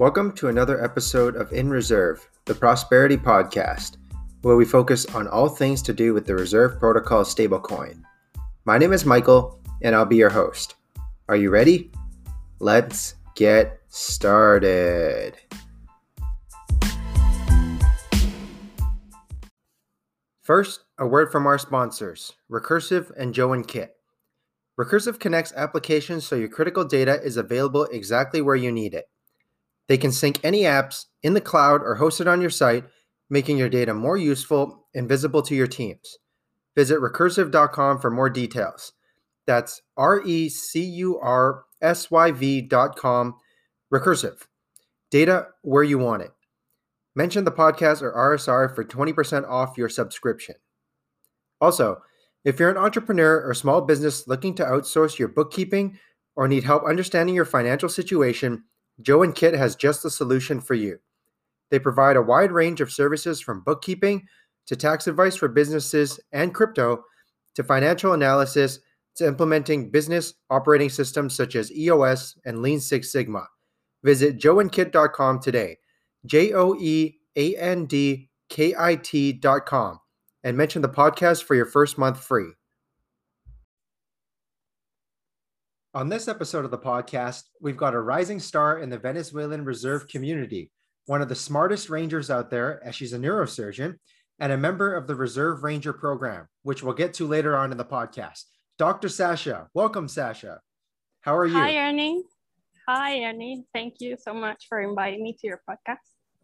Welcome to another episode of In Reserve, the Prosperity Podcast, where we focus on all things to do with the Reserve Protocol stablecoin. My name is Michael, and I'll be your host. Are you ready? Let's get started. First, a word from our sponsors, Recursyv and Joe and Kit. Recursyv connects applications so your critical data is available exactly where you need it. They can sync any apps in the cloud or hosted on your site, making your data more useful and visible to your teams. Visit recursyv.com for more details. That's R E C U R S Y V.com. Recursyv. Data where you want it. Mention the podcast or RSR for 20% off your subscription. Also, if you're an entrepreneur or small business looking to outsource your bookkeeping or need help understanding your financial situation, Joe and Kit has just the solution for you. They provide a wide range of services from bookkeeping to tax advice for businesses and crypto to financial analysis to implementing business operating systems such as EOS and Lean Six Sigma. Visit joeandkit.com today. J O E A N D K I T.com and mention the podcast for your first month free. On this episode of the podcast, we've got a rising star in the Venezuelan reserve community, one of the smartest rangers out there, as she's a neurosurgeon and a member of the Reserve Ranger program, which we'll get to later on in the podcast. Dr. Sasha, welcome, Sasha. How are you? Hi, Ernie. Hi, Ernie. Thank you so much for inviting me to your podcast.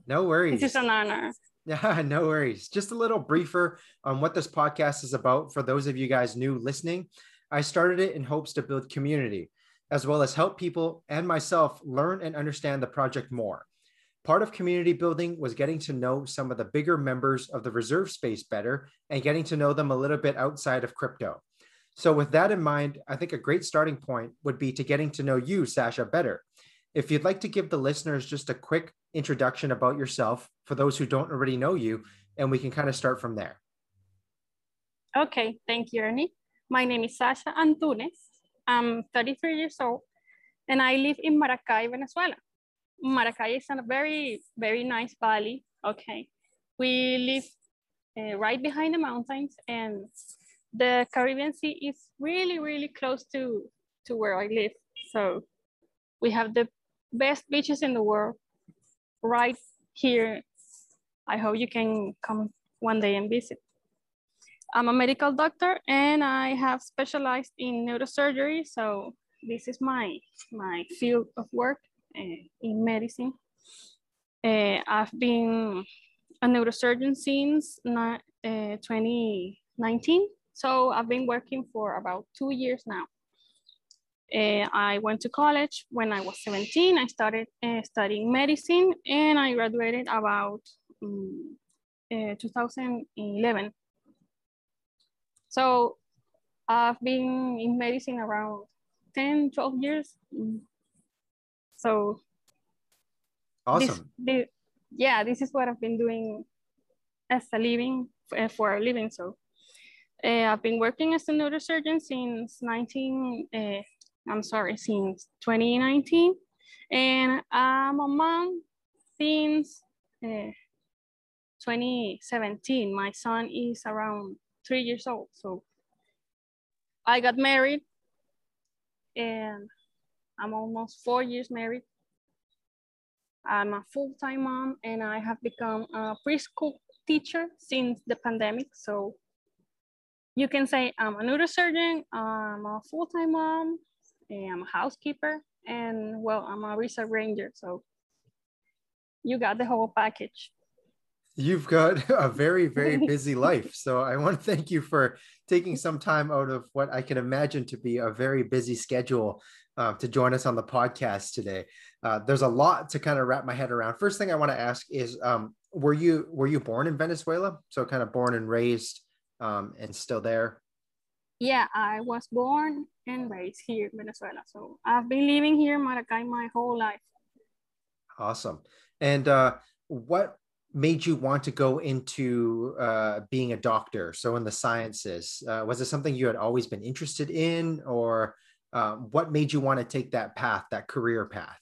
No worries. Is an honor. Yeah, no worries. Just a little briefer on what this podcast is about for those of you guys new listening. I started it in hopes to build community, as well as help people and myself learn and understand the project more. Part of community building was getting to know some of the bigger members of the reserve space better and getting to know them a little bit outside of crypto. So, with that in mind, I think a great starting point would be to getting to know you, Sasha, better. If you'd like to give the listeners just a quick introduction about yourself for those who don't already know you, and we can kind of start from there. Okay, thank you, Ernie. My name is Sasha Antunes. I'm 33 years old and I live in Maracay, Venezuela. Maracay is a very, very nice valley. Okay. We live uh, right behind the mountains and the Caribbean Sea is really, really close to, to where I live. So we have the best beaches in the world right here. I hope you can come one day and visit. I'm a medical doctor and I have specialized in neurosurgery. So this is my, my field of work uh, in medicine. Uh, I've been a neurosurgeon since uh, 2019. So I've been working for about two years now. I went to college when I was 17. I started studying medicine and I graduated about um, uh, 2011. So I've been in medicine around 10, 12 years. So awesome. This, this, yeah, this is what I've been doing as a living uh, for a living. So uh, I've been working as a neurosurgeon since 19, uh, I'm sorry, since 2019. And I'm a mom since uh, 2017. My son is around three years old. So I got married and I'm almost four years married. I'm a full-time mom and I have become a preschool teacher since the pandemic. So you can say I'm a neurosurgeon, I'm a full-time mom, I'm a housekeeper, and well, I'm a reserve ranger. So you got the whole package. You've got a very, very busy life. So I want to thank you for taking some time out of what I can imagine to be a very busy schedule uh, to join us on the podcast today. Uh, there's a lot to kind of wrap my head around. First thing I want to ask is, um, were you were you born in Venezuela? So kind of born and raised, um, and still there. Yeah, I was born and raised here in Venezuela. So I've been living here in Maracay my whole life. Awesome. And uh, what made you want to go into uh, being a doctor? So in the sciences, uh, was it something you had always been interested in, or um, what made you want to take that path, that career path?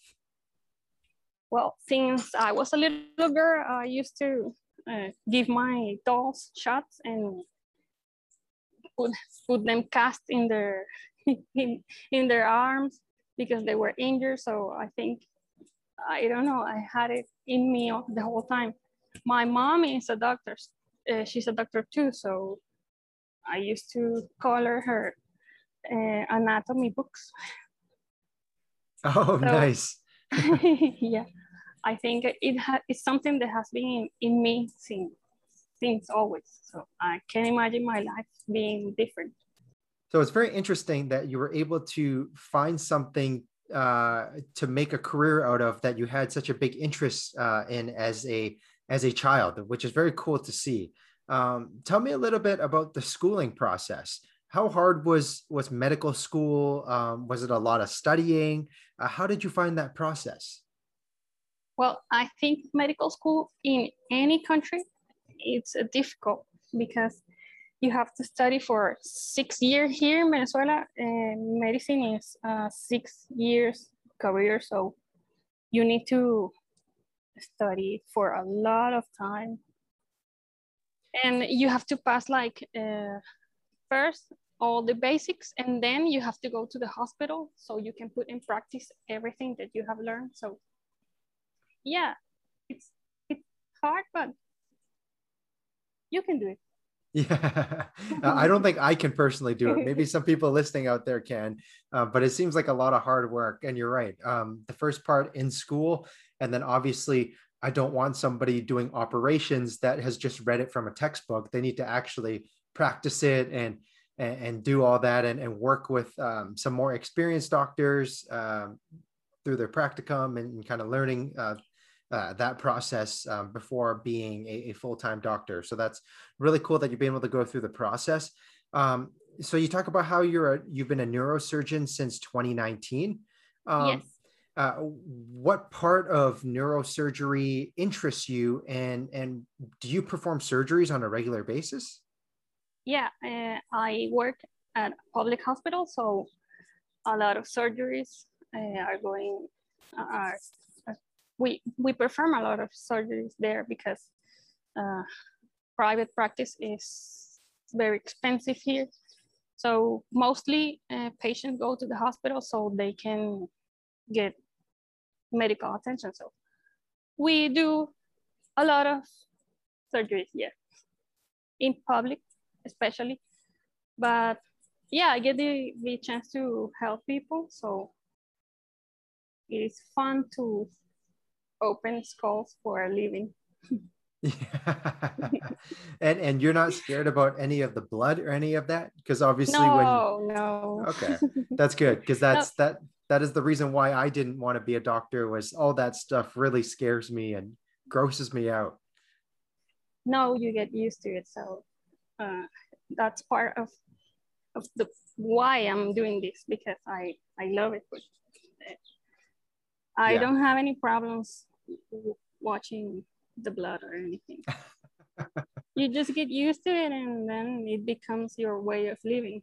Well, since I was a little girl, I used to uh, give my dolls shots and put, put them cast in their in, in their arms because they were injured. So I think I don't know. I had it in me the whole time. My mom is a doctor. Uh, she's a doctor too. So I used to color her uh, anatomy books. Oh, so, nice. yeah, I think it ha- it's something that has been in me since since always. So I can't imagine my life being different. So it's very interesting that you were able to find something uh, to make a career out of that you had such a big interest uh, in as a as a child, which is very cool to see. Um, tell me a little bit about the schooling process. How hard was was medical school? Um, was it a lot of studying? Uh, how did you find that process? Well, I think medical school in any country it's difficult because you have to study for six years here in Venezuela. And medicine is a six years career, so you need to study for a lot of time. And you have to pass like uh, first all the basics, and then you have to go to the hospital so you can put in practice everything that you have learned. So yeah, it's it's hard, but you can do it. Yeah, I don't think I can personally do it. Maybe some people listening out there can, uh, but it seems like a lot of hard work. And you're right. Um, the first part in school, and then obviously, I don't want somebody doing operations that has just read it from a textbook. They need to actually practice it and and, and do all that and, and work with um, some more experienced doctors um, through their practicum and, and kind of learning uh, uh, that process um, before being a, a, full-time doctor. So that's really cool that you've been able to go through the process. Um, so you talk about how you're a, you've been a neurosurgeon since 2019. Um, yes. Uh, what part of neurosurgery interests you, and and do you perform surgeries on a regular basis? Yeah, uh, I work at a public hospital, so a lot of surgeries uh, are going are we we perform a lot of surgeries there because uh, private practice is very expensive here. So mostly uh, patients go to the hospital so they can get medical attention. So we do a lot of surgeries here in public, especially. But yeah, I get the, the chance to help people. So it's fun to open skulls for a living. yeah. and and you're not scared about any of the blood or any of that because obviously no, when no no. okay that's good because that's no. that that is the reason why i didn't want to be a doctor was all that stuff really scares me and grosses me out no you get used to it so uh, that's part of of the why i'm doing this because i i love it but i yeah. don't have any problems watching the blood or anything. you just get used to it and then it becomes your way of living.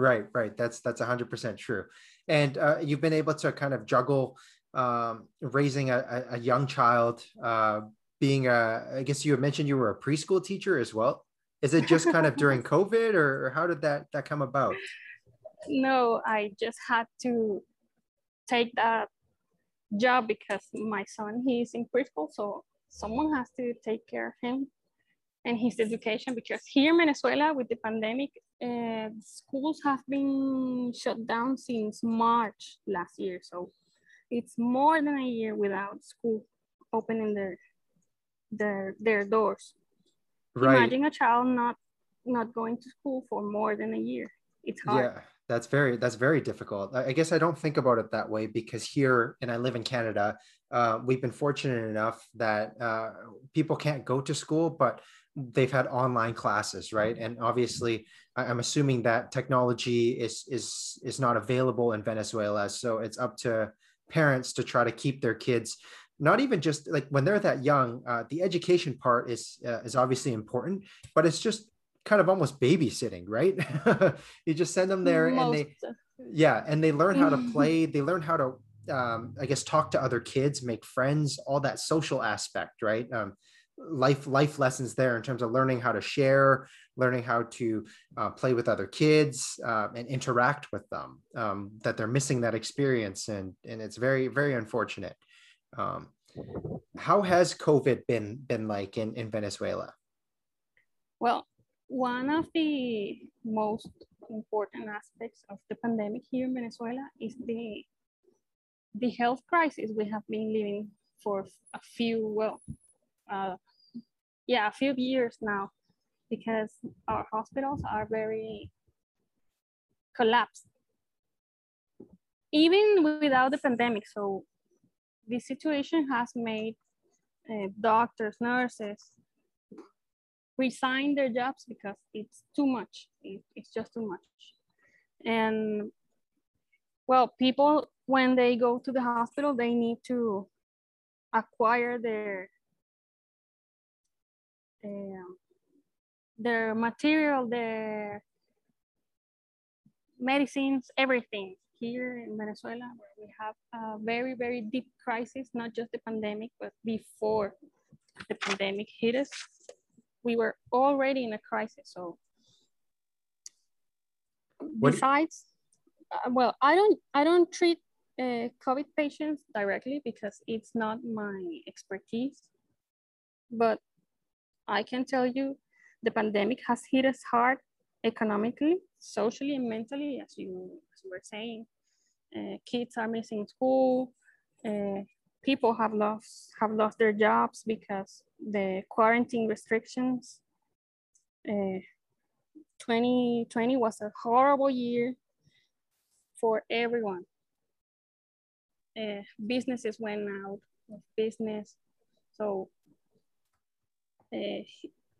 Right, right. That's that's 100% true. And uh, you've been able to kind of juggle um, raising a, a, young child, uh, being a, I guess you mentioned you were a preschool teacher as well. Is it just kind of during COVID or, or how did that, that come about? No, I just had to take that job because my son he's in preschool so someone has to take care of him and his education because here in venezuela with the pandemic uh, schools have been shut down since march last year. So it's more than a year without school opening their their their doors. Right. imagine a child not not going to school for more than a year. It's hard. Yeah that's very that's very difficult. I guess i don't think about it that way because here and i live in canada uh, we've been fortunate enough that uh, people can't go to school but they've had online classes right and obviously i'm assuming that technology is is is not available in venezuela so it's up to parents to try to keep their kids not even just like when they're that young uh, the education part is uh, is obviously important but it's just kind of almost babysitting, right? you just send them there Most. and they, yeah, and they learn how to play. They learn how to um, I guess, talk to other kids, make friends, all that social aspect, right? Um, life life lessons there in terms of learning how to share, learning how to uh, play with other kids uh, and interact with them. Um, that they're missing that experience, and and it's very very unfortunate. Um, how has COVID been been like in in Venezuela? Well, one of the most important aspects of the pandemic here in Venezuela is the the health crisis we have been living for a few well uh, yeah a few years now because our hospitals are very collapsed even without the pandemic so this situation has made uh, doctors nurses resign their jobs because it's too much. It, it's just too much. And well, people, when they go to the hospital, they need to acquire their uh, their material, their medicines, everything here in Venezuela, where we have a very, very deep crisis, not just the pandemic, but before the pandemic hit us we were already in a crisis. So what besides, uh, well, I don't, I don't treat uh, COVID patients directly because it's not my expertise, but I can tell you the pandemic has hit us hard economically, socially, and mentally, as you, as you were saying. Uh, kids are missing school. Uh, people have lost have lost their jobs because the quarantine restrictions. Uh, 2020 was a horrible year for everyone. Uh, businesses went out of business. So uh,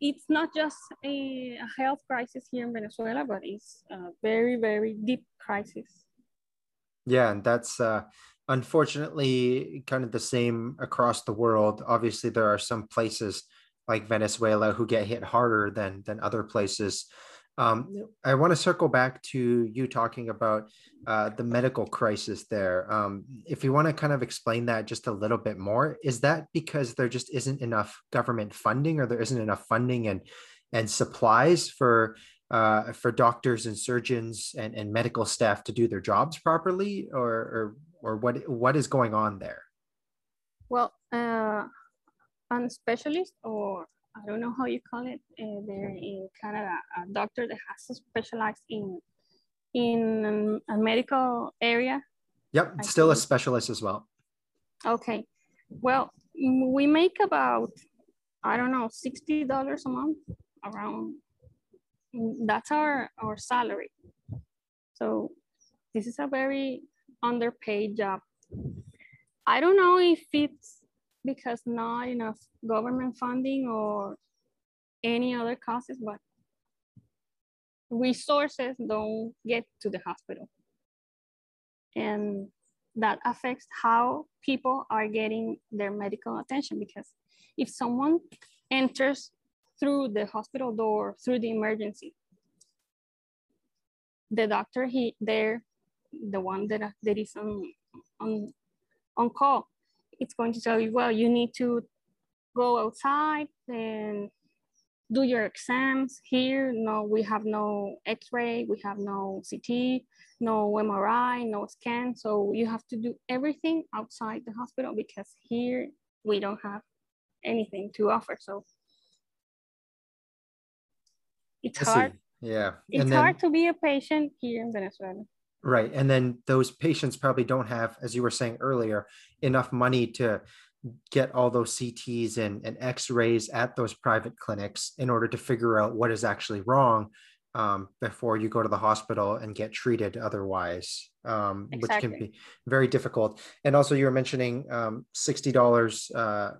it's not just a, a, health crisis here in Venezuela, but it's a very, very deep crisis. Yeah, and that's uh, unfortunately kind of the same across the world. Obviously, there are some places like Venezuela who get hit harder than than other places. Um, I want to circle back to you talking about uh, the medical crisis there. Um, if you want to kind of explain that just a little bit more, is that because there just isn't enough government funding, or there isn't enough funding and and supplies for uh, for doctors and surgeons and, and medical staff to do their jobs properly, or, or or what what is going on there? Well, uh, I'm a specialist, or I don't know how you call it. Uh, there in Canada, a doctor that has to specialize in in a medical area. Yep, I still think. a specialist as well. Okay, well, we make about I don't know sixty dollars a month around. That's our our salary. So this is a very underpaid job. I don't know if it's because not enough government funding or any other causes, but resources don't get to the hospital. And that affects how people are getting their medical attention because if someone enters through the hospital door, through the emergency, the doctor he there the one that, that is on, on, on call, it's going to tell you, well, you need to go outside and do your exams here. No, we have no x-ray, we have no CT, no MRI, no scan. So you have to do everything outside the hospital because here we don't have anything to offer. So it's hard. Yeah. It's then, hard to be a patient here in Venezuela. Right. And then those patients probably don't have, as you were saying earlier, enough money to get all those CTs and, and x rays at those private clinics in order to figure out what is actually wrong um, before you go to the hospital and get treated otherwise, um, exactly. which can be very difficult. And also, you were mentioning um, $60 uh,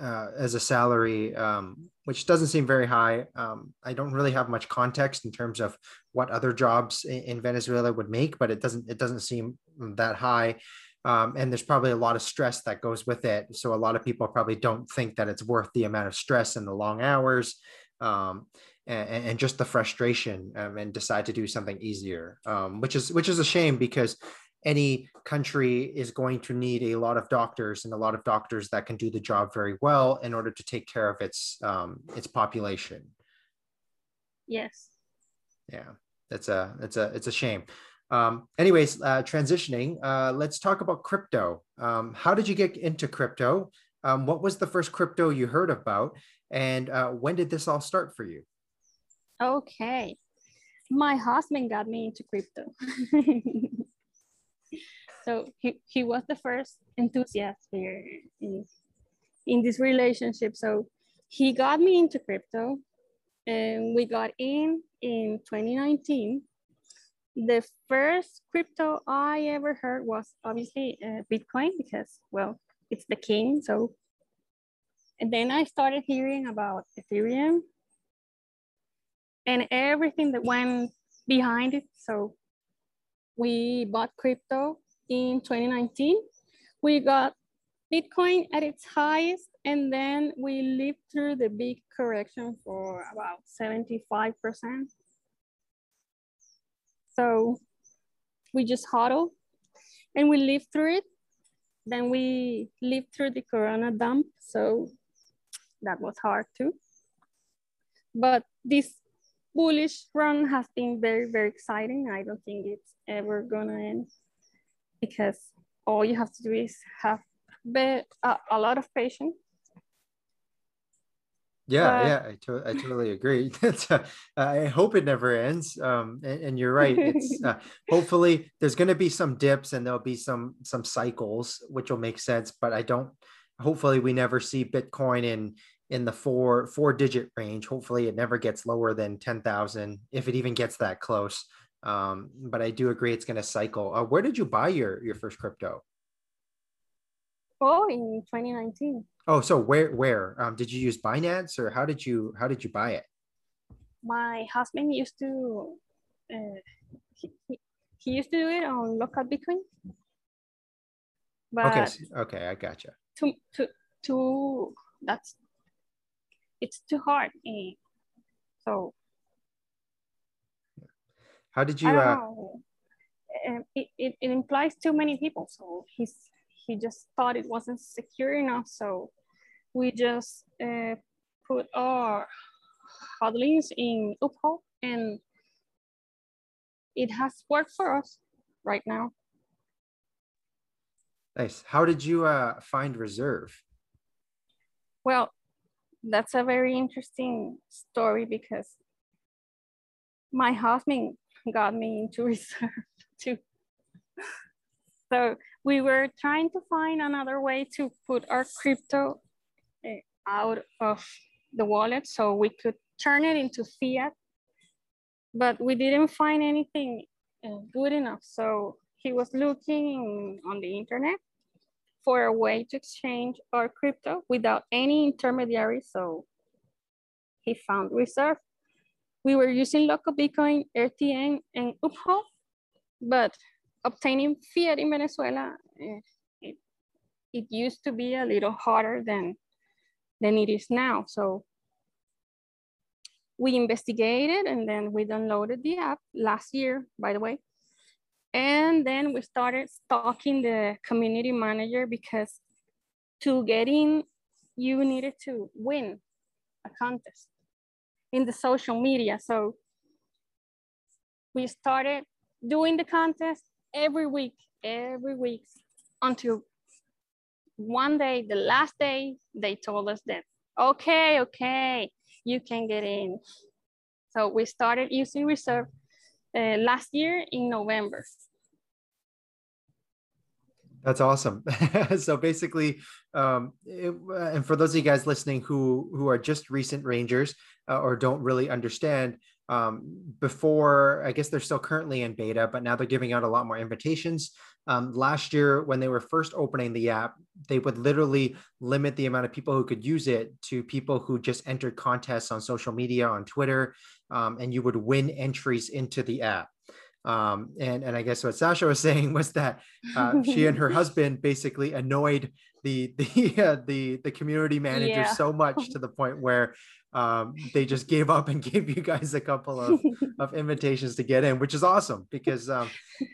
uh, as a salary, um, which doesn't seem very high. Um, I don't really have much context in terms of what other jobs in, in Venezuela would make, but it doesn't it doesn't seem that high. Um, and there's probably a lot of stress that goes with it. So a lot of people probably don't think that it's worth the amount of stress and the long hours. Um, and, and, just the frustration um, and decide to do something easier um, which is which is a shame because any country is going to need a lot of doctors and a lot of doctors that can do the job very well in order to take care of its um, its population. Yes. Yeah, that's a that's a it's a shame. Um, anyways, uh, transitioning, uh, let's talk about crypto. Um, how did you get into crypto? Um, what was the first crypto you heard about? And uh, when did this all start for you? Okay. My husband got me into crypto. so he, he was the first enthusiast here in, in this relationship. So he got me into crypto and we got in in 2019 the first crypto I ever heard was obviously uh, Bitcoin because, well, it's the king. So, and then I started hearing about Ethereum and everything that went behind it. So, we bought crypto in 2019. We got Bitcoin at its highest, and then we lived through the big correction for about 75%. So we just hodl and we lived through it. Then we lived through the Corona dump. So that was hard too. But this bullish run has been very, very exciting. I don't think it's ever gonna end because all you have to do is have a, a lot of patience yeah, yeah, I, to- I totally agree. uh, I hope it never ends. Um, and, and you're right. It's uh, hopefully there's going to be some dips and there'll be some some cycles, which will make sense. But I don't. Hopefully, we never see Bitcoin in in the four four digit range. Hopefully, it never gets lower than ten thousand, if it even gets that close. Um, but I do agree it's going to cycle. Uh, where did you buy your your first crypto? Oh, in 2019. Oh, so where where um, did you use Binance or how did you how did you buy it? My husband used to uh, he, he, he used to do it on local Bitcoin. But okay, okay, I gotcha. To to to that's it's too hard. Eh? So how did you? Uh, um, it, it, it implies too many people. So he's he just thought it wasn't secure enough. So we just uh, put our hodlings in Uphold and it has worked for us right now. Nice. How did you uh, find reserve? Well, that's a very interesting story because my husband got me into reserve too. So we were trying to find another way to put our crypto eh, out of the wallet so we could turn it into fiat, but we didn't find anything eh, good enough. So he was looking on the internet for a way to exchange our crypto without any intermediary. So he found Reserve. We were using local Bitcoin, AirTM, and Uphold, but obtaining fiat in Venezuela, eh, it, it used to be a little harder than, than it is now. So we investigated and then we downloaded the app last year, by the way. And then we started stalking the community manager because to get in, you needed to win a contest in the social media. So we started doing the contest every week, every week until one day, the last day, they told us that, okay, okay, you can get in. So we started using reserve uh, last year in November. That's awesome. so basically, um, it, and for those of you guys listening who who are just recent rangers uh, or don't really understand, um, before I guess they're still currently in beta, but now they're giving out a lot more invitations. Um, last year, when they were first opening the app, they would literally limit the amount of people who could use it to people who just entered contests on social media, on Twitter, um, and you would win entries into the app. Um, and and I guess what Sasha was saying was that uh, she and her husband basically annoyed the the uh, the the community manager yeah. so much to the point where um, they just gave up and gave you guys a couple of, of invitations to get in, which is awesome because um,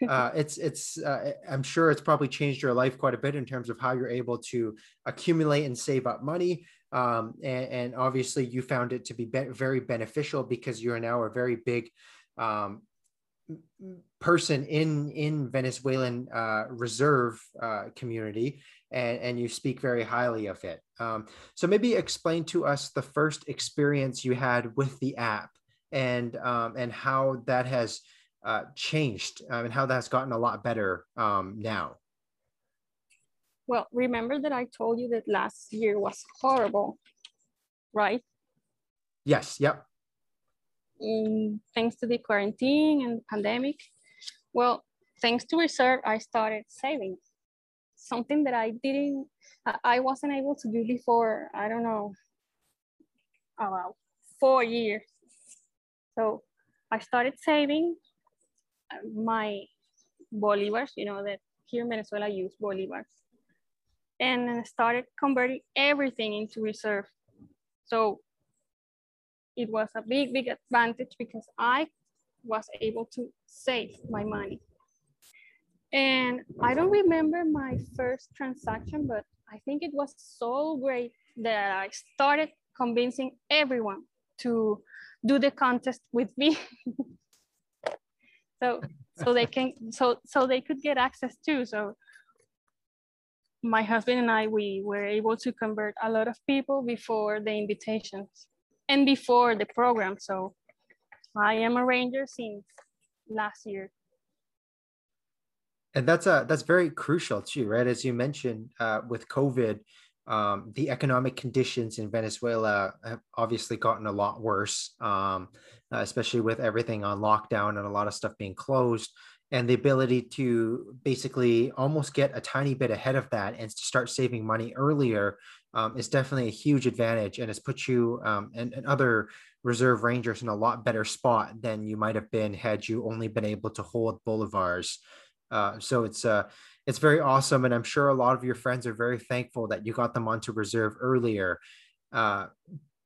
uh, it's it's uh, I'm sure it's probably changed your life quite a bit in terms of how you're able to accumulate and save up money. Um, and, and, obviously, you found it to be, be very beneficial because you're now a very big um, person in in Venezuelan uh, reserve uh, community, and, and you speak very highly of it. Um, so maybe explain to us the first experience you had with the app and um, and how that has uh, changed um, and how that's gotten a lot better um, now. Well, remember that I told you that last year was horrible, right? Yes. Yep. Mm, thanks to the quarantine and pandemic. Well, thanks to reserve, I started saving something that I didn't, I wasn't able to do before, I don't know, about four years. So I started saving uh, my bolivars, you know, that here in Venezuela use bolivars. And started converting everything into reserve. So it was a big, big advantage because I was able to save my money. And I don't remember my first transaction, but I think it was so great that I started convincing everyone to do the contest with me. so so they can so so they could get access too. So my husband and I we were able to convert a lot of people before the invitations and before the program. So I am a ranger since last year. And that's a that's very crucial too right? As you mentioned uh, with covid um, the economic conditions in venezuela have obviously gotten a lot worse um, uh, especially with everything on lockdown and a lot of stuff being closed and the ability to basically almost get a tiny bit ahead of that and to start saving money earlier um, is definitely a huge advantage and has put you um, and, and, other reserve rangers in a lot better spot than you might have been had you only been able to hold bolivars uh, so it's uh, it's very awesome, and I'm sure a lot of your friends are very thankful that you got them onto reserve earlier. Uh,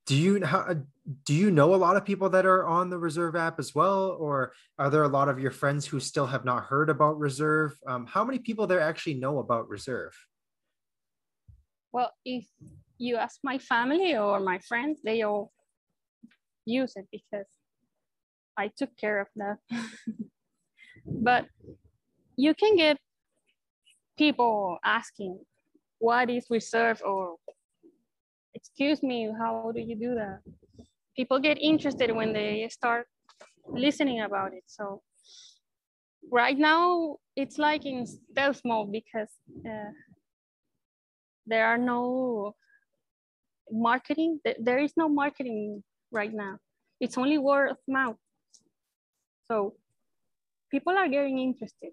do you how, do you know a lot of people that are on the reserve app as well, or are there a lot of your friends who still have not heard about reserve? Um, how many people there actually know about reserve? Well, if you ask my family or my friends, they all use it because I took care of that. but you can get people asking what is reserve or excuse me how do you do that people get interested when they start listening about it. So right now it's like in stealth mode because uh, there are no marketing. There is no marketing right now. It's only word of mouth. So people are getting interested.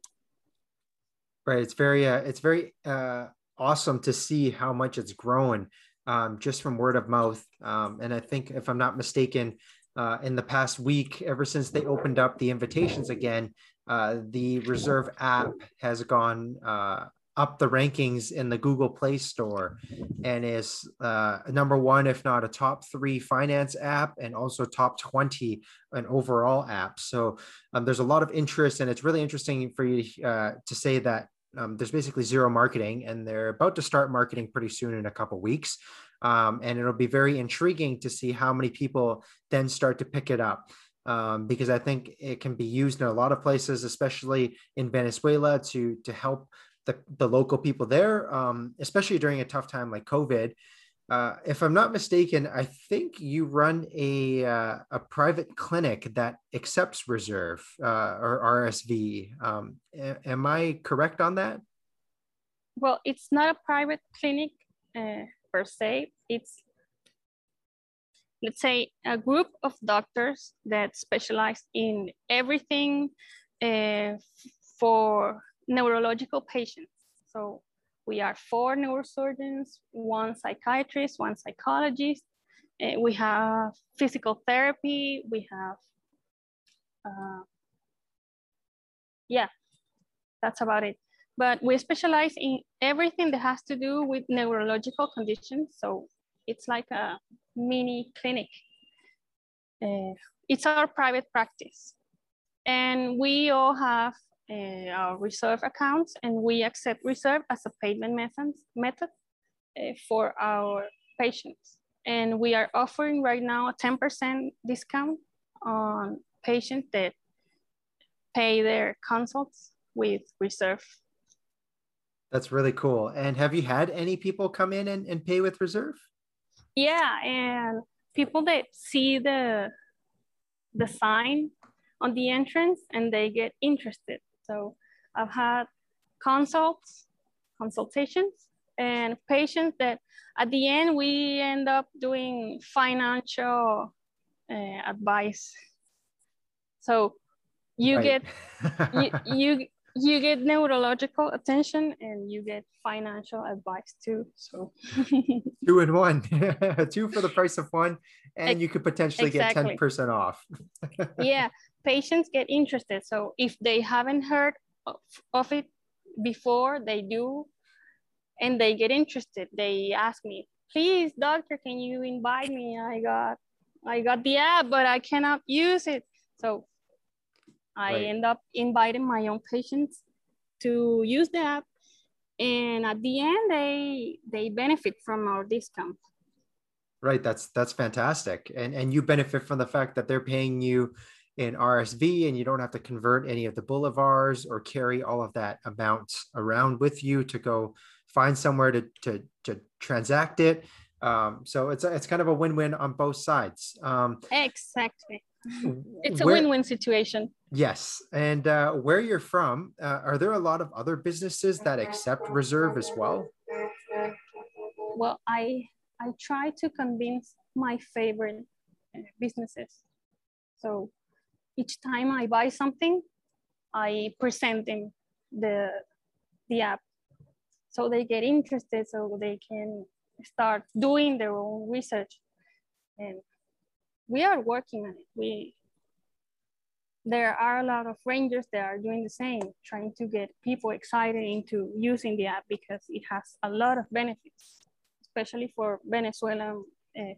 Right. It's very uh, it's very uh, awesome to see how much it's grown um, just from word of mouth. Um, and I think, if I'm not mistaken, uh, in the past week, ever since they opened up the invitations again, uh, the Reserve app has gone uh, up the rankings in the Google Play Store and is uh, number one, if not a top three finance app, and also top 20 an overall app. So um, there's a lot of interest, and it's really interesting for you uh, to say that um, there's basically zero marketing, and they're about to start marketing pretty soon in a couple weeks. Um, and it'll be very intriguing to see how many people then start to pick it up. Um, because I think it can be used in a lot of places, especially in Venezuela, to to help the, the local people there, um, especially during a tough time like COVID. Uh, if I'm not mistaken, I think you run a uh, a private clinic that accepts reserve uh, or RSV. Um, a- am I correct on that? Well, it's not a private clinic uh, per se. It's let's say a group of doctors that specialize in everything uh, for neurological patients. So we are four neurosurgeons, one psychiatrist, one psychologist. Uh, we have physical therapy. We have uh, yeah, that's about it. But we specialize in everything that has to do with neurological conditions. So it's like a mini clinic. Uh, it's our private practice. And we all have uh, our reserve accounts and we accept reserve as a payment method, method uh, for our patients. And we are offering right now a 10% discount on patients that pay their consults with reserve. That's really cool. And have you had any people come in and, and pay with reserve? Yeah, and people that see the the sign on the entrance and they get interested. So I've had consults, consultations, and patients that at the end we end up doing financial uh, advice. So you Right. get you, you you get neurological attention and you get financial advice too. So two in one, two for the price of one, and you could potentially exactly. get 10% off. yeah, patients get interested. So if they haven't heard of, of it before, they do, and they get interested. They ask me, "Please, doctor, can you invite me? I got, I got the app, but I cannot use it." So I Right. end up inviting my own patients to use the app, and at the end, they they benefit from our discount. Right. That's that's fantastic. And and you benefit from the fact that they're paying you in RSV and you don't have to convert any of the bolivars or carry all of that amount around with you to go find somewhere to to to transact it. Um, so it's it's kind of a win-win on both sides. Um, Exactly, it's a where- win-win situation. Yes, and uh, where you're from, uh, are there a lot of other businesses that accept reserve as well? well i i try to convince my favorite businesses so each time i buy something i present them the the app. So they get interested so they can start doing their own research. And we are working on it. We there are a lot of rangers that are doing the same trying to get people excited into using the app because it has a lot of benefits especially for Venezuelan uh,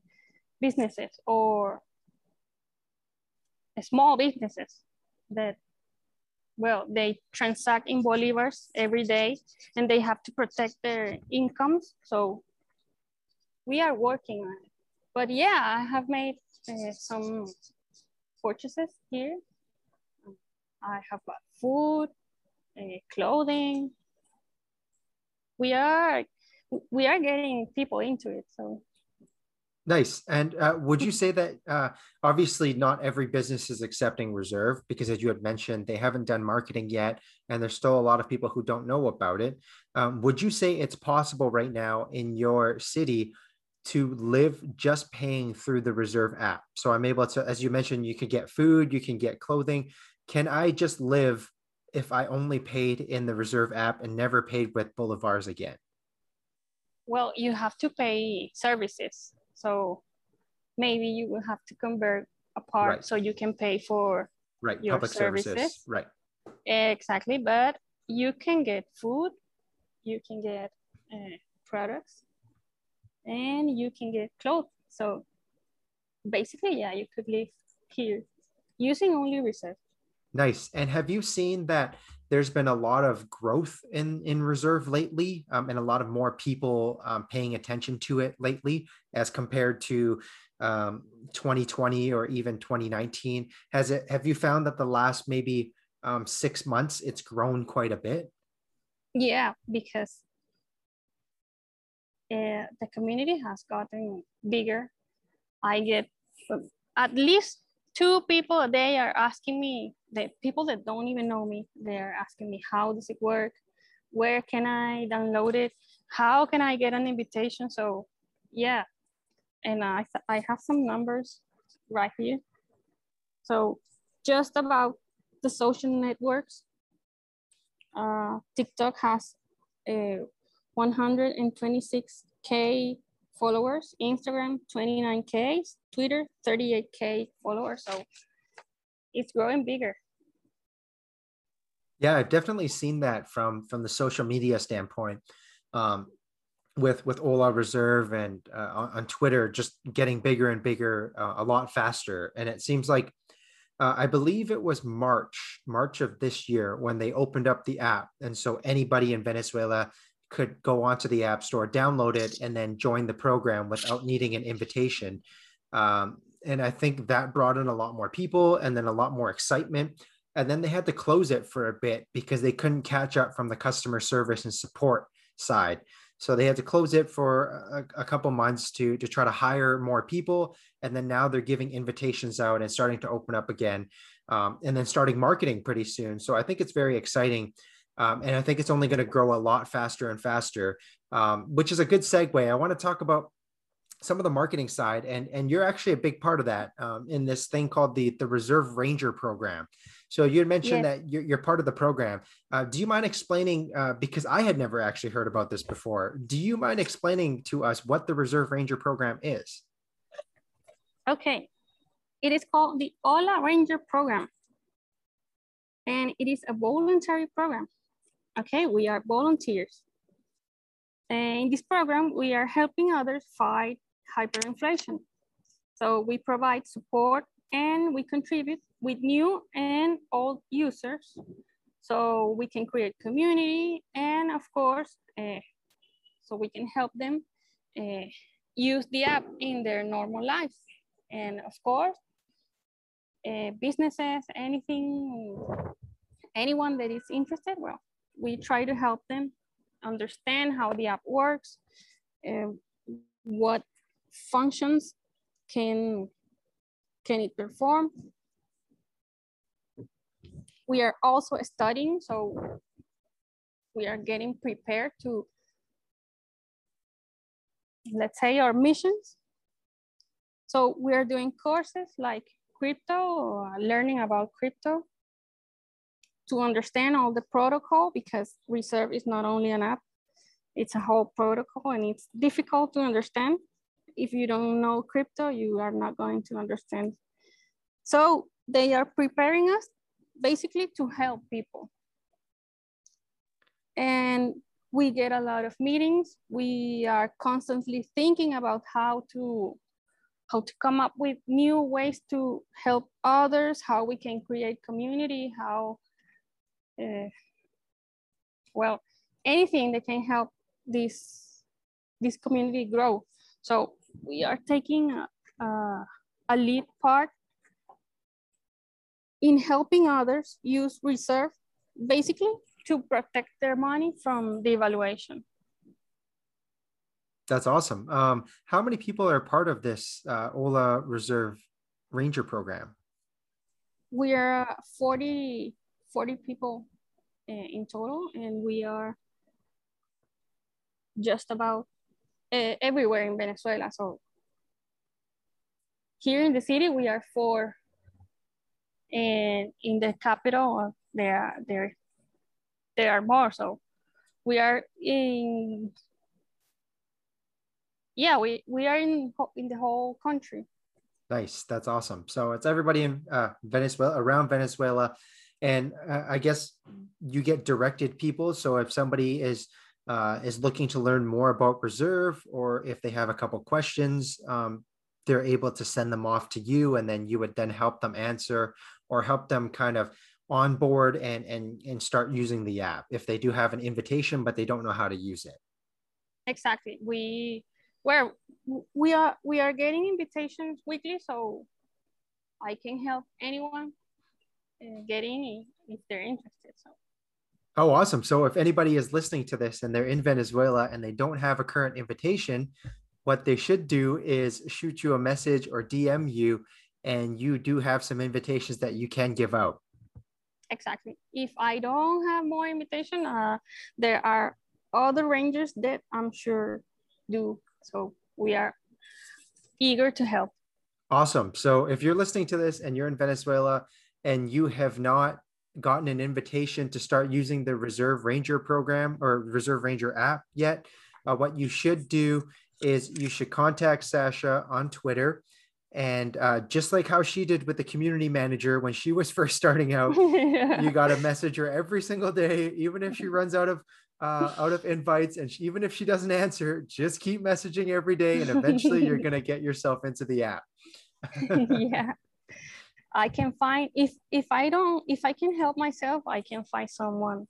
businesses or small businesses that, well, they transact in bolivars every day and they have to protect their incomes. So we are working on it. But yeah, I have made uh, some purchases here. I have bought food, uh, clothing. We are we are getting people into it. So Nice. And uh, would you say that uh, obviously not every business is accepting reserve because, as you had mentioned, they haven't done marketing yet, and there's still a lot of people who don't know about it. Um, would you say it's possible right now in your city to live just paying through the reserve app? So I'm able to, as you mentioned, you can get food, you can get clothing. Can I just live if I only paid in the reserve app and never paid with Bolivars again? well, you have to pay services. So maybe you will have to convert a part Right. so you can pay for Right. Your Public services. services. Right. exactly, but you can get food, you can get uh, products, and you can get clothes. So basically, yeah, you could live here using only reserve. Nice. And have you seen that there's been a lot of growth in in reserve lately, um, and a lot of more people um, paying attention to it lately, as compared to um, 2020 or even 2019? Has it? Have you found that the last maybe um, six months it's grown quite a bit? Yeah, because uh, the community has gotten bigger. I get at least two people a day are asking me, the people that don't even know me, they're asking me, how does it work? Where can I download it? How can I get an invitation? So yeah, and I, I have some numbers right here. So just about the social networks, uh, TikTok has a 126k followers, Instagram 29k, Twitter 38k followers. So it's growing bigger. Yeah, I've definitely seen that from from the social media standpoint. Um, with with Ola Reserve and uh, on, Twitter, just getting bigger and bigger uh, a lot faster. And it seems like uh, I believe it was March, March of this year when they opened up the app, and so anybody in Venezuela could go onto the app store, download it, and then join the program without needing an invitation. Um, and I think that brought in a lot more people, and then a lot more excitement. And then they had to close it for a bit because they couldn't catch up from the customer service and support side. So they had to close it for a, a, couple months to to try to hire more people, and then now they're giving invitations out and starting to open up again, um, and then starting marketing pretty soon. So I think it's very exciting, um, and I think it's only going to grow a lot faster and faster, um, which is a good segue. I want to talk about some of the marketing side, and and you're actually a big part of that um, in this thing called the the Reserve Ranger program. So you had mentioned yes. that you're, you're, part of the program. Uh, do you mind explaining, uh, because I had never actually heard about this before, do you mind explaining to us what the Reserve Ranger program is? Okay. It is called the Ola Ranger program. And it is a voluntary program. Okay, we are volunteers. And in this program, we are helping others fight hyperinflation. So we provide support and we contribute with new and old users. So we can create community and of course, uh, so we can help them uh, use the app in their normal lives. And of course, uh, businesses, anything, anyone that is interested, well, we try to help them understand how the app works, and what functions can, can it perform, we are also studying, so we are getting prepared to, let's say, our missions. So we are doing courses like crypto, uh, learning about crypto, to understand all the protocol because Reserve is not only an app, it's a whole protocol and it's difficult to understand. If you don't know crypto, you are not going to understand. So they are preparing us basically to help people. And we get a lot of meetings. We are constantly thinking about how to how to come up with new ways to help others, how we can create community, how, uh, well, anything that can help this, this community grow. So we are taking a, lead part in helping others use reserve basically to protect their money from devaluation. That's awesome. Um, how many people are part of this uh, OLA Reserve Ranger program? We are 40, 40 people uh, in total, and we are just about uh, everywhere in Venezuela. So here in the city, we are four and in the capital there are there there are more. So we are in yeah we we are in in the whole country. Nice. That's awesome. So it's everybody in uh, venezuela around venezuela. And uh, i guess you get directed people. So if somebody is uh, is looking to learn more about reserve or if they have a couple questions um, they're able to send them off to you and then you would then help them answer or help them kind of onboard and and and start using the app if they do have an invitation but they don't know how to use it. Exactly. We where we are we are getting invitations weekly so i can help anyone uh, get in if they're interested so Oh, awesome. So if anybody is listening to this and they're in Venezuela and they don't have a current invitation, what they should do is shoot you a message or DM you and you do have some invitations that you can give out. Exactly. If I don't have more invitation, uh, there are other rangers that I'm sure do. So we are eager to help. Awesome. So if you're listening to this and you're in Venezuela and you have not gotten an invitation to start using the Reserve Ranger program or Reserve Ranger app yet, uh, what you should do is you should contact Sasha on Twitter And uh, just like how she did with the community manager when she was first starting out, yeah. you got to message her every single day, even if she runs out of uh, out of invites, and she, even if she doesn't answer, just keep messaging every day, and eventually you're gonna get yourself into the app. yeah, I can find if if I don't if I can help myself, I can find someone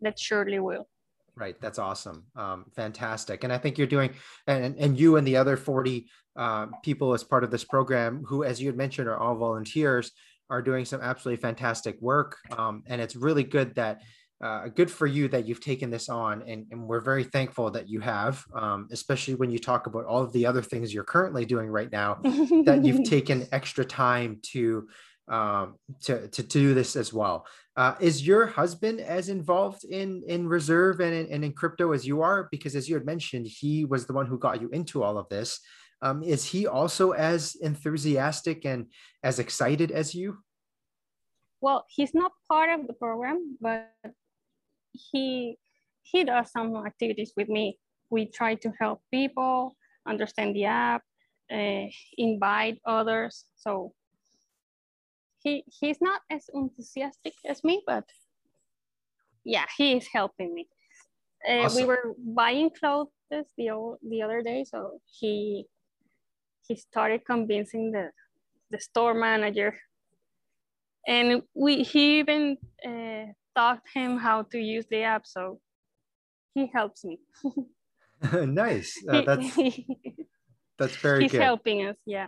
that surely will. Right. That's awesome. Um, fantastic. And I think you're doing, and, and you and the other 40 uh, people as part of this program, who, as you had mentioned, are all volunteers, are doing some absolutely fantastic work. Um, and it's really good that, uh, good for you that you've taken this on. And, and we're very thankful that you have, um, especially when you talk about all of the other things you're currently doing right now, that you've taken extra time to um, to, to do this as well. Uh, is your husband as involved in in reserve and in, and in crypto as you are? Because as you had mentioned, he was the one who got you into all of this. Um, is he also as enthusiastic and as excited as you? Well, he's not part of the program, but he he does some activities with me. We try to help people understand the app, uh, invite others. So he he's not as enthusiastic as me, but yeah, he is helping me. Uh, awesome. We were buying clothes the the other day, so he he started convincing the the store manager, and we he even uh, taught him how to use the app, so he helps me. nice. Uh, that's that's very good. He's good. helping us, yeah.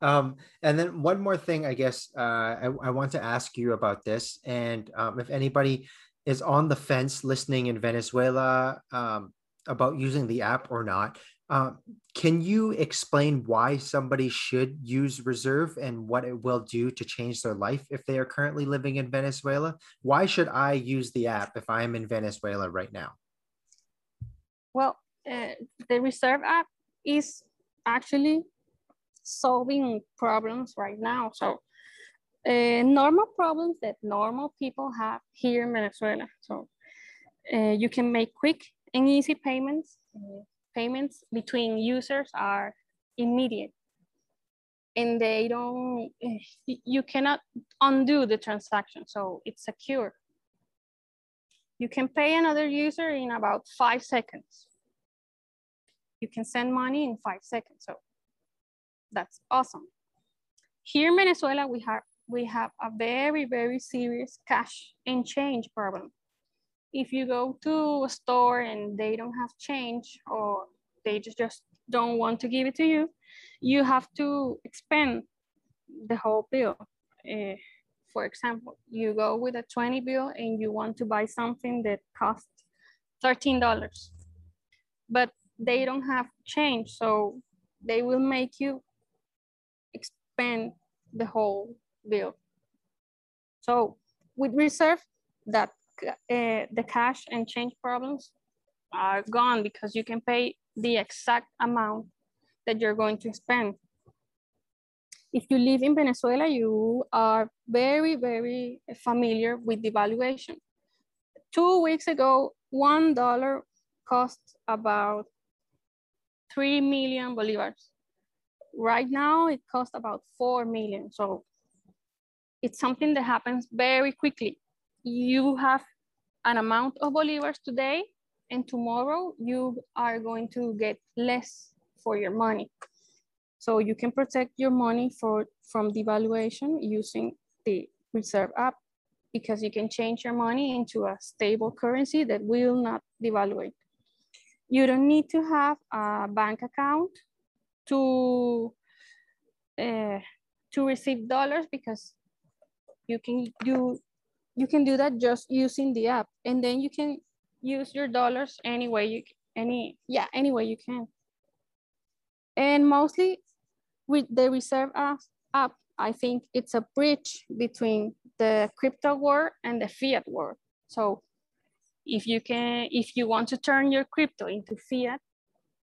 um, and then one more thing, I guess uh, I, I, want to ask you about this. And um, if anybody is on the fence listening in Venezuela um, about using the app or not, uh, can you explain why somebody should use Reserve and what it will do to change their life if they are currently living in Venezuela? Why should I use the app if I'm in Venezuela right now? Well, uh, the Reserve app is actually solving problems right now. So uh, normal problems that normal people have here in Venezuela. So uh, you can make quick and easy payments. Payments between users are immediate and they don't, eh, you cannot undo the transaction. So it's secure. You can pay another user in about five seconds. You can send money in five seconds. So that's awesome. Here in Venezuela, we have, we have a very, very serious cash and change problem. If you go to a store and they don't have change or they just, just don't want to give it to you, you have to expend the whole bill. Uh, for example, you go with a 20 bill and you want to buy something that costs $13, but they don't have change. So they will make you expand the whole bill. So with reserve, that uh, the cash and change problems are gone because you can pay the exact amount that you're going to spend. If you live in Venezuela, you are very, very familiar with devaluation. Two weeks ago, $1 cost about 3 million bolivars right now it costs about 4 million. So it's something that happens very quickly. You have an amount of bolivars today and tomorrow you are going to get less for your money. So you can protect your money for, from devaluation using the reserve app because you can change your money into a stable currency that will not devaluate. You don't need to have a bank account to uh, to receive dollars because you can do you can do that just using the app. And then you can use your dollars any way you any yeah any way you can. And mostly with the reserve app i think it's a bridge between the crypto world and the fiat world so if you can if you want to turn your crypto into fiat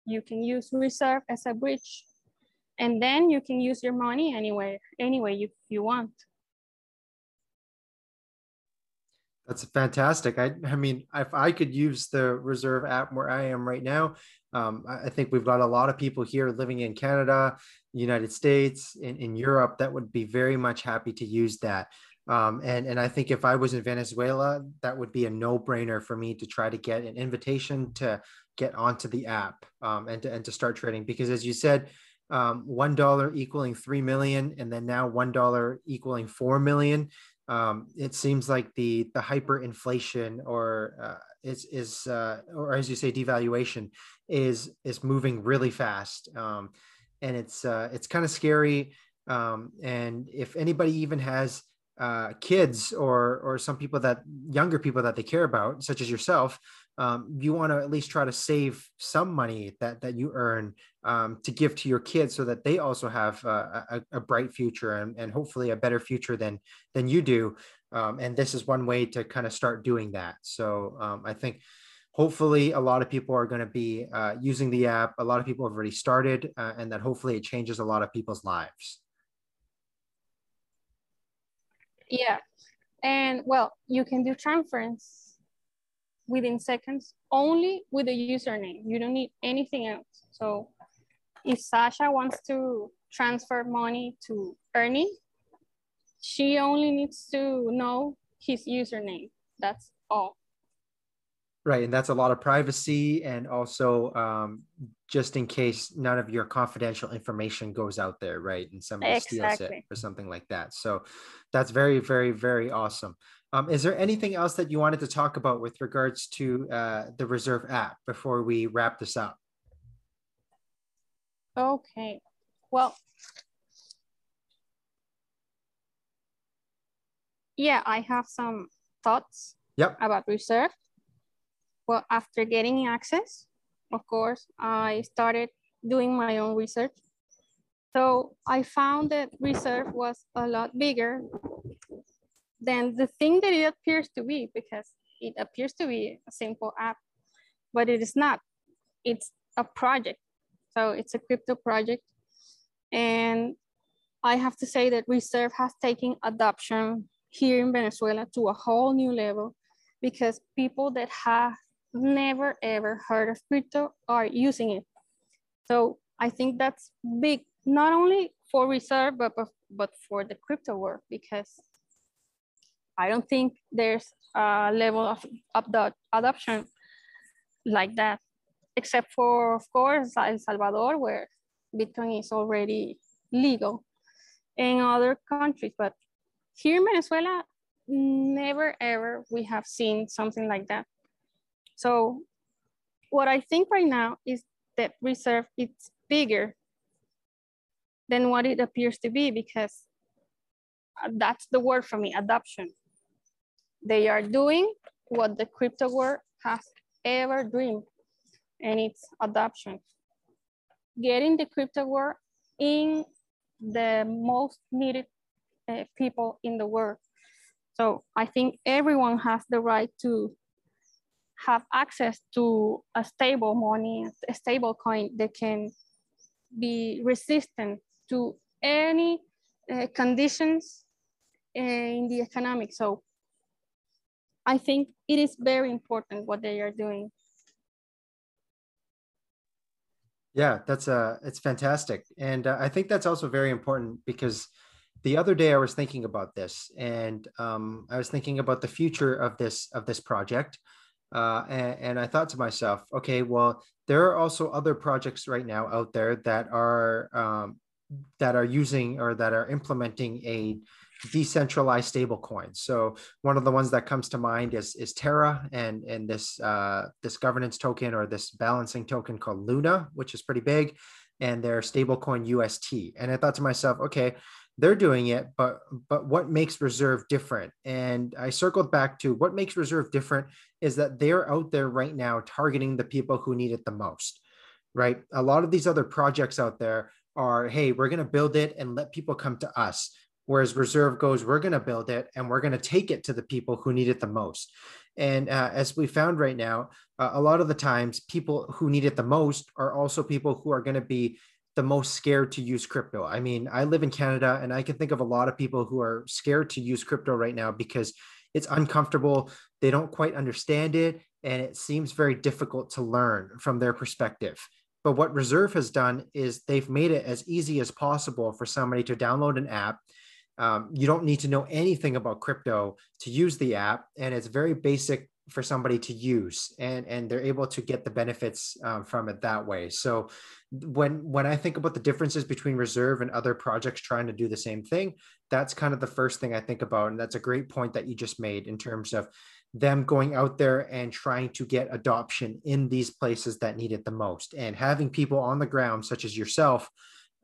you can use reserve as a bridge. And then you can use your money anywhere, anyway you, you want. That's fantastic. I, I mean, if I could use the Reserve app where I am right now, um, I think we've got a lot of people here living in Canada, United States, in, in Europe that would be very much happy to use that. Um, and, and I think if I was in Venezuela, that would be a no brainer for me to try to get an invitation to get onto the app um, and, to, and to start trading. Because as you said, um, $1 equaling 3 million and then now $1 equaling 4 million. Um, it seems like the, the hyperinflation or uh, is, is uh, or as you say, devaluation is, is moving really fast. Um, and it's, uh, it's kind of scary. Um, and if anybody even has uh, kids or or some people that younger people that they care about, such as yourself, um, you want to at least try to save some money that that you earn um, to give to your kids, so that they also have a, a, a bright future and, and hopefully a better future than than you do. Um, and this is one way to kind of start doing that. So um, I think hopefully a lot of people are going to be uh, using the app. A lot of people have already started, uh, and that hopefully it changes a lot of people's lives. Yeah. And well, you can do transference within seconds only with the username. You don't need anything else. So if Sasha wants to transfer money to Ernie, she only needs to know his username. That's all. Right, and that's a lot of privacy, and also um, just in case none of your confidential information goes out there, right? And somebody exactly. steals it or something like that. So that's very, very, very awesome. Um, is there anything else that you wanted to talk about with regards to uh, the Reserve app before we wrap this up? Okay. Well, yeah, I have some thoughts yep. about Reserve. Well, after getting access, of course, I started doing my own research. So I found that reserve was a lot bigger than the thing that it appears to be because it appears to be a simple app, but it is not. It's a project. So it's a crypto project. And I have to say that Reserve has taken adoption here in Venezuela to a whole new level because people that have never ever heard of crypto are using it. So I think that's big, not only for reserve, but, but for the crypto world, because I don't think there's a level of adoption like that, except for, of course, El Salvador, where Bitcoin is already legal in other countries. But here in Venezuela, never ever we have seen something like that. So what I think right now is that reserve it's bigger than what it appears to be because uh, that's the word for me, adoption. They are doing what the crypto world has ever dreamed, and it's adoption. Getting the crypto world in the most needed uh, people in the world. So I think everyone has the right to have access to a stable money, a stable coin that can be resistant to any uh, conditions uh, in the economic. So I think it is very important what they are doing. Yeah, that's uh, it's fantastic, and uh, I think that's also very important because the other day I was thinking about this, and um, I was thinking about the future of this of this project, uh, and, and, I thought to myself, okay, well, there are also other projects right now out there that are um, that are using or that are implementing a decentralized stablecoin. So one of the ones that comes to mind is is Terra and and this uh, this governance token or this balancing token called Luna, which is pretty big, and their stablecoin UST. And I thought to myself, okay, they're doing it but but what makes reserve different? And i circled back to what makes reserve different is that they're out there right now targeting the people who need it the most right? A lot of these other projects out there are hey we're going to build it and let people come to us. Whereas reserve goes we're going to build it and we're going to take it to the people who need it the most. And uh, as we found right now uh, a lot of the times people who need it the most are also people who are going to be the most scared to use crypto. I mean, I live in Canada and I can think of a lot of people who are scared to use crypto right now because it's uncomfortable. They don't quite understand it and it seems very difficult to learn from their perspective. But what Reserve has done is they've made it as easy as possible for somebody to download an app. Um, you don't need to know anything about crypto to use the app, and it's very basic for somebody to use and and they're able to get the benefits um, from it that way. So when when i think about the differences between reserve and other projects trying to do the same thing that's kind of the first thing i think about and that's a great point that you just made in terms of them going out there and trying to get adoption in these places that need it the most. And having people on the ground such as yourself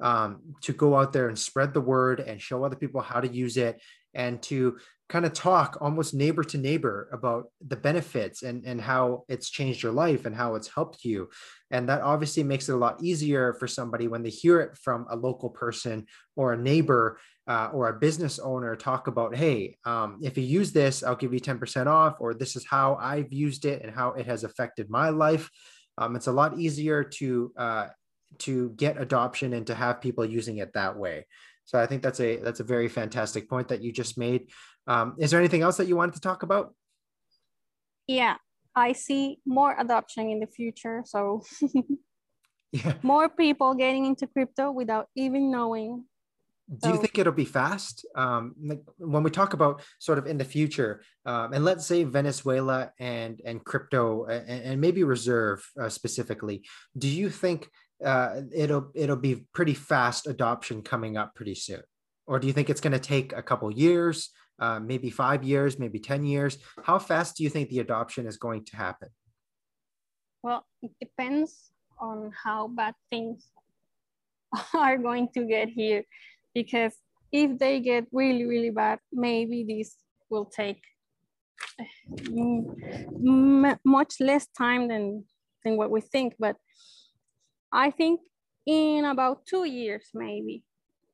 um, to go out there and spread the word and show other people how to use it and to kind of talk almost neighbor to neighbor about the benefits and, and how it's changed your life and how it's helped you. And that obviously makes it a lot easier for somebody when they hear it from a local person or a neighbor uh, or a business owner talk about, hey, um, if you use this, I'll give you 10% off, or this is how I've used it and how it has affected my life. Um, it's a lot easier to uh, to get adoption and to have people using it that way. So I think that's a that's a very fantastic point that you just made. Um, is there anything else that you wanted to talk about? Yeah, I see more adoption in the future. So yeah. more people getting into crypto without even knowing. Do you think it'll be fast? Um, like when we talk about sort of in the future, um, and let's say Venezuela and and crypto and, and maybe reserve uh, specifically, do you think uh, it'll it'll be pretty fast adoption coming up pretty soon, or do you think it's going to take a couple years, uh, maybe five years, maybe ten years? How fast do you think the adoption is going to happen? Well, it depends on how bad things are going to get here, because if they get really really bad, maybe this will take mm, much less time than than what we think, but I think in about two years, maybe,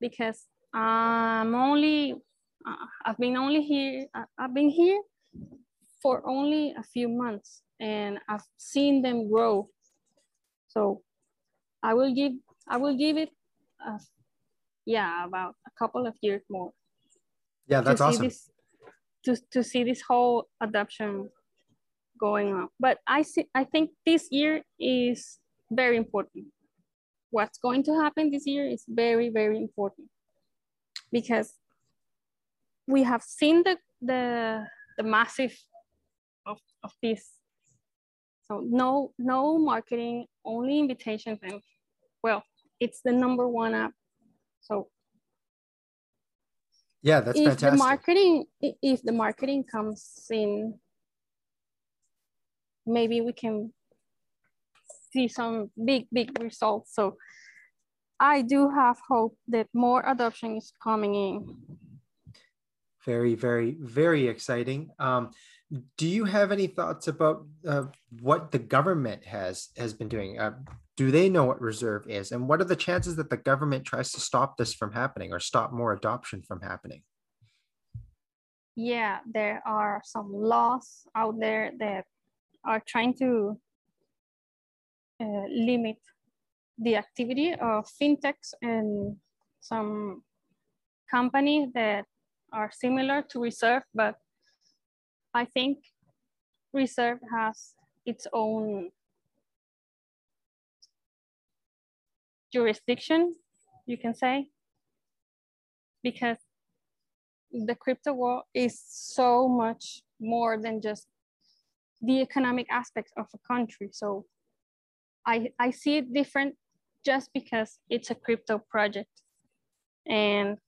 because I'm only, uh, I've been only here, uh, I've been here for only a few months and I've seen them grow. So I will give, I will give it, a, yeah, about a couple of years more. Yeah, that's awesome. This, to, to see this whole adoption going on. But I see, I think this year is very important. What's going to happen this year is very, very important because we have seen the, the, the massive of, of this. So no, no marketing, only invitations and well, it's the number one app. So yeah, that's if fantastic. the marketing, if the marketing comes in, maybe we can see some big, big results. So I do have hope that more adoption is coming in. Very, very, very exciting. Um, do you have any thoughts about uh, what the government has has been doing? Uh, do they know what reserve is, and what are the chances that the government tries to stop this from happening or stop more adoption from happening? Yeah, there are some laws out there that are trying to uh, limit the activity of fintechs and some companies that are similar to Reserve, but I think Reserve has its own jurisdiction, you can say, because the crypto world is so much more than just the economic aspects of a country. So I, I see it different just because it's a crypto project. And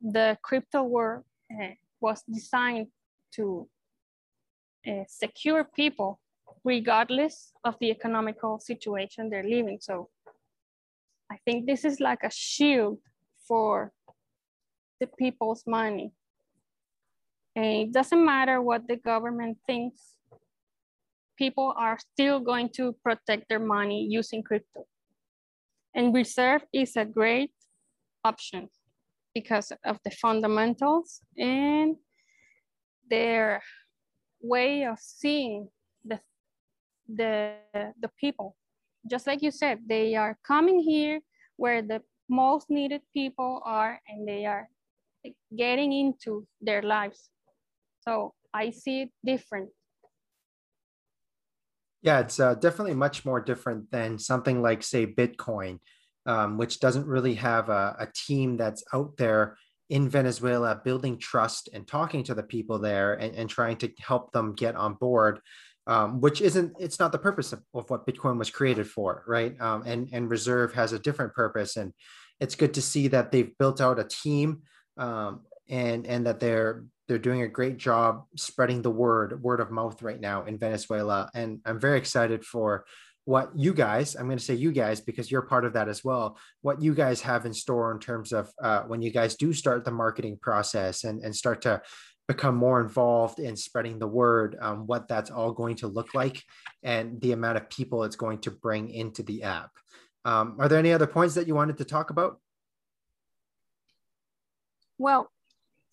the crypto world uh, was designed to uh, secure people regardless of the economical situation they're living. So I think this is like a shield for the people's money. And it doesn't matter what the government thinks people are still going to protect their money using crypto. And reserve is a great option because of the fundamentals and their way of seeing the, the, the people. Just like you said, they are coming here where the most needed people are and they are getting into their lives. So I see it different. Yeah, it's uh, definitely much more different than something like, say, Bitcoin, um, which doesn't really have a, a team that's out there in Venezuela building trust and talking to the people there and, and trying to help them get on board. Um, which isn't it's not the purpose of, of what bitcoin was created for right um, and and reserve has a different purpose and it's good to see that they've built out a team um, and and that they're they're doing a great job spreading the word word of mouth right now in venezuela and i'm very excited for what you guys i'm going to say you guys because you're part of that as well what you guys have in store in terms of uh, when you guys do start the marketing process and, and start to become more involved in spreading the word um, what that's all going to look like and the amount of people it's going to bring into the app. Um, are there any other points that you wanted to talk about? Well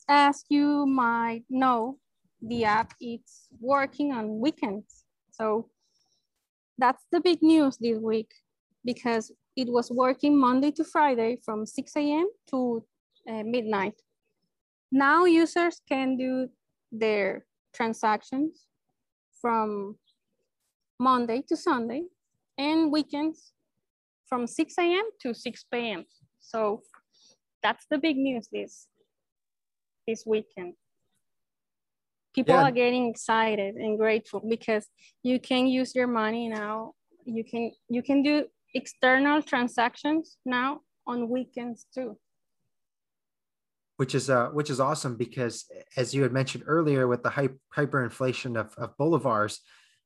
as you might know the app it's working on weekends. So that's the big news this week because it was working Monday to Friday from 6 a.m. to uh, midnight. Now users can do their transactions from Monday to Sunday and weekends from 6 a.m. to 6 p.m. So that's the big news this, this weekend people yeah. are getting excited and grateful because you can use your money now. You can you can do external transactions now on weekends too. Which is uh which is awesome because as you had mentioned earlier with the hype, hyperinflation of, of bolivars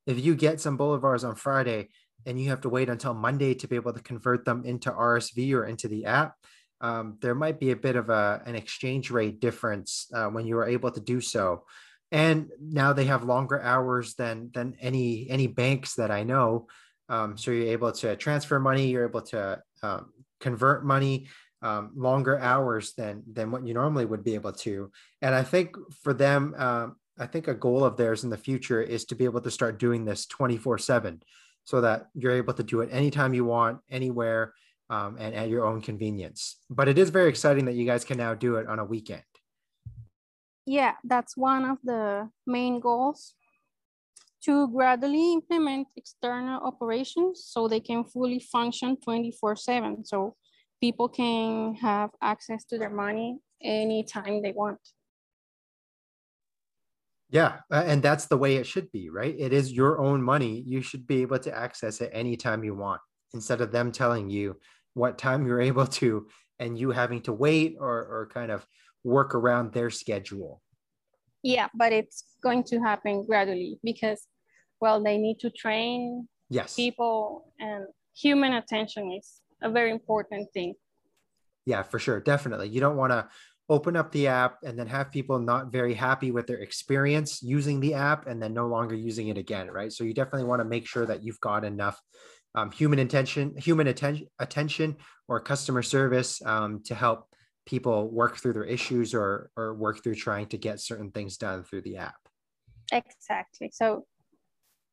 if you get some bolivars on friday and you have to wait until monday to be able to convert them into rsv or into the app um, there might be a bit of a, an exchange rate difference uh, when you are able to do so and now they have longer hours than than any any banks that I know. Um, so you're able to transfer money, you're able to um, convert money um, longer hours than than what you normally would be able to. And I think for them, um, I think a goal of theirs in the future is to be able to start doing this 24 seven, so that you're able to do it anytime you want, anywhere, um, and at your own convenience. But it is very exciting that you guys can now do it on a weekend yeah, that's one of the main goals to gradually implement external operations so they can fully function 24 seven. So people can have access to their money anytime they want. Yeah, and that's the way it should be, right? It is your own money. You should be able to access it anytime you want instead of them telling you what time you're able to and you having to wait or, or kind of work around their schedule. Yeah, but it's going to happen gradually because, well, they need to train yes. people and human attention is a very important thing. Yeah, for sure. Definitely. You don't want to open up the app and then have people not very happy with their experience using the app and then no longer using it again, right? So you definitely want to make sure that you've got enough um, human intention, human attention, attention or customer service um, to help people work through their issues or or work through trying to get certain things done through the app. Exactly. So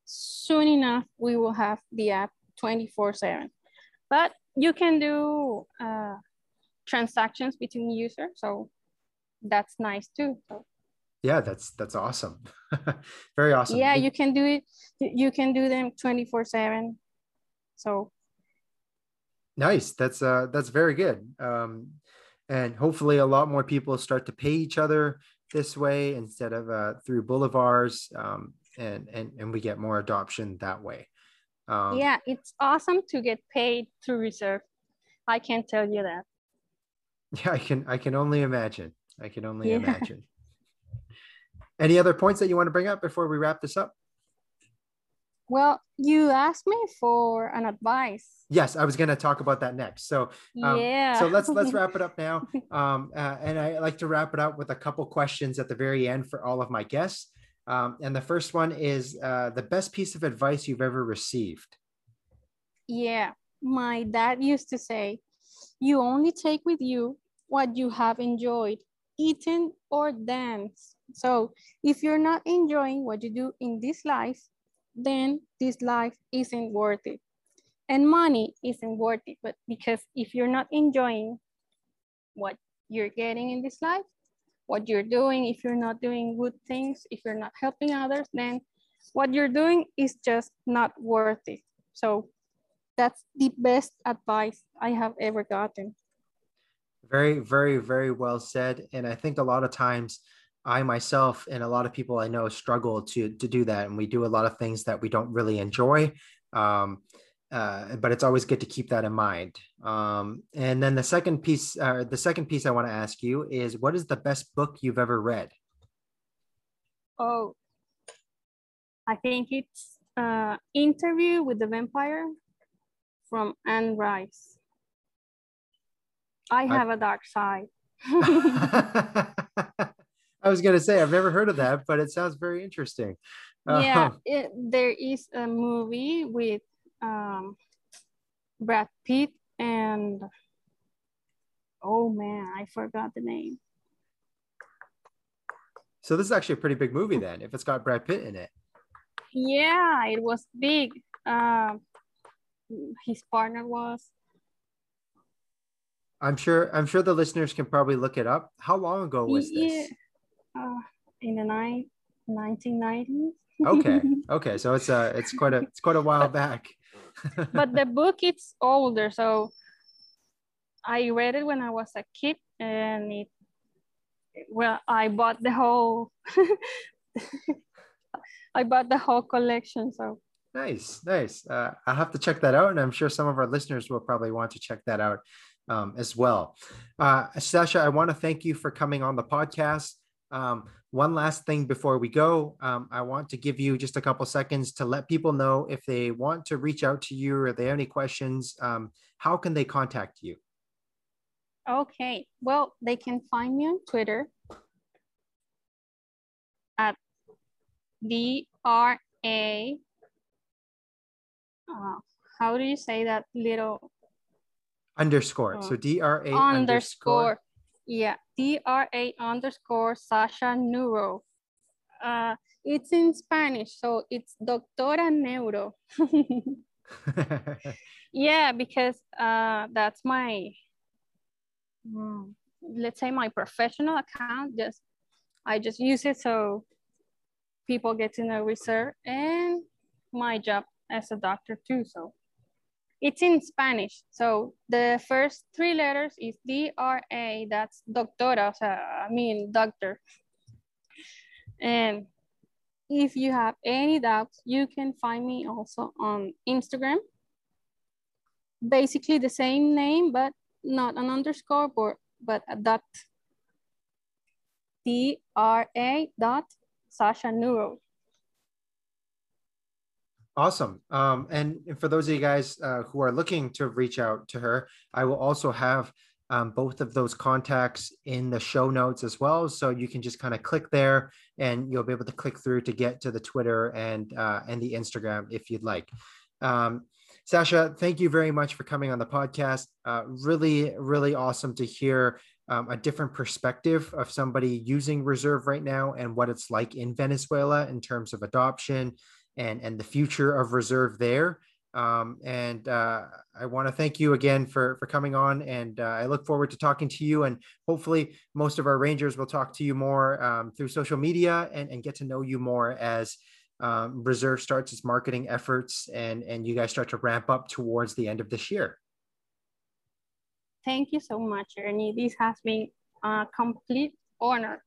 soon enough we will have the app 24 7 but you can do uh, transactions between users so that's nice too. So yeah that's that's awesome. Very awesome. Yeah you can do it. You can do them 24 7 so nice. That's uh that's very good. Um and hopefully a lot more people start to pay each other this way instead of uh, through bolivars um, and, and and we get more adoption that way. Um, yeah it's awesome to get paid through reserve. I can tell you that. Yeah i can i can only imagine. I can only yeah. imagine. Any other points that you want to bring up before we wrap this up well, you asked me for an advice. Yes, I was going to talk about that next. So, um, yeah. so let's let's wrap it up now. Um, uh, and I like to wrap it up with a couple questions at the very end for all of my guests. Um, and the first one is uh, the best piece of advice you've ever received. Yeah, my dad used to say, "You only take with you what you have enjoyed, eaten or danced." So, if you're not enjoying what you do in this life, then this life isn't worth it. and money isn't worth it. But because if you're not enjoying what you're getting in this life, what you're doing, if you're not doing good things, if you're not helping others, then what you're doing is just not worth it. So that's the best advice I have ever gotten. Very, very, very well said. And I think a lot of times I myself and a lot of people I know struggle to to do that, and we do a lot of things that we don't really enjoy. Um, uh, but it's always good to keep that in mind. Um, and then the second piece, uh, the second piece I want to ask you is, what is the best book you've ever read? Oh, I think it's uh, Interview with the Vampire from Anne Rice. I have I... a dark side. I was going to say, I've never heard of that, but it sounds very interesting. Yeah, uh, it, there is a movie with um, Brad Pitt and, oh man, I forgot the name. So this is actually a pretty big movie then, if it's got Brad Pitt in it. Yeah, it was big. Uh, his partner was. I'm sure. I'm sure the listeners can probably look it up. How long ago was yeah. this? Uh, in the ni- 1990s. okay, okay, so it's a uh, it's quite a it's quite a while back. but the book it's older, so I read it when I was a kid, and it well, I bought the whole I bought the whole collection. So nice, nice. Uh, I'll have to check that out, and I'm sure some of our listeners will probably want to check that out um, as well. Uh, Sasha, I want to thank you for coming on the podcast. Um, one last thing before we go, um, I want to give you just a couple seconds to let people know if they want to reach out to you or they have any questions, um, how can they contact you? Okay, well, they can find me on Twitter at D-R-A, uh, how do you say that little? Underscore, uh, so D-R-A underscore. underscore yeah, D-R-A underscore Sasha Neuro. Uh, it's in Spanish, so it's Doctora Neuro. yeah, because uh, that's my, um, let's say my professional account. Just I just use it so people get to know research and my job as a doctor too. So it's in Spanish. So the first three letters is D-R-A, that's doctora, I mean doctor. And if you have any doubts, you can find me also on Instagram. Basically the same name, but not an underscore, but, but a dot. D-R-A dot Sasha Neuro. Awesome. Um, and for those of you guys uh, who are looking to reach out to her, I will also have um, both of those contacts in the show notes as well. So you can just kind of click there and you'll be able to click through to get to the Twitter and, uh, and the Instagram if you'd like. Um, Sasha, thank you very much for coming on the podcast. Uh, really, really awesome to hear um, a different perspective of somebody using reserve right now and what it's like in Venezuela in terms of adoption and and the future of reserve there. Um, and uh, I want to thank you again for for coming on, and uh, I look forward to talking to you. And hopefully, most of our rangers will talk to you more um, through social media and, and get to know you more as um, Reserve starts its marketing efforts, and and you guys start to ramp up towards the end of this year. Thank you so much, Ernie. This has been a complete honor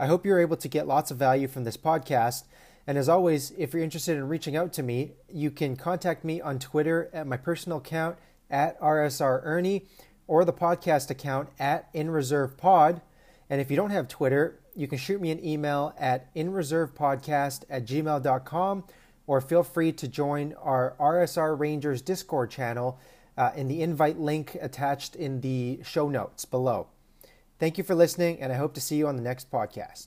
I hope you're able to get lots of value from this podcast. And as always, if you're interested in reaching out to me, you can contact me on Twitter at my personal account at RSR Ernie or the podcast account at InReservePod. And if you don't have Twitter, you can shoot me an email at inreservepodcast at gmail.com or feel free to join our RSR Rangers Discord channel uh, in the invite link attached in the show notes below. Thank you for listening, and I hope to see you on the next podcast.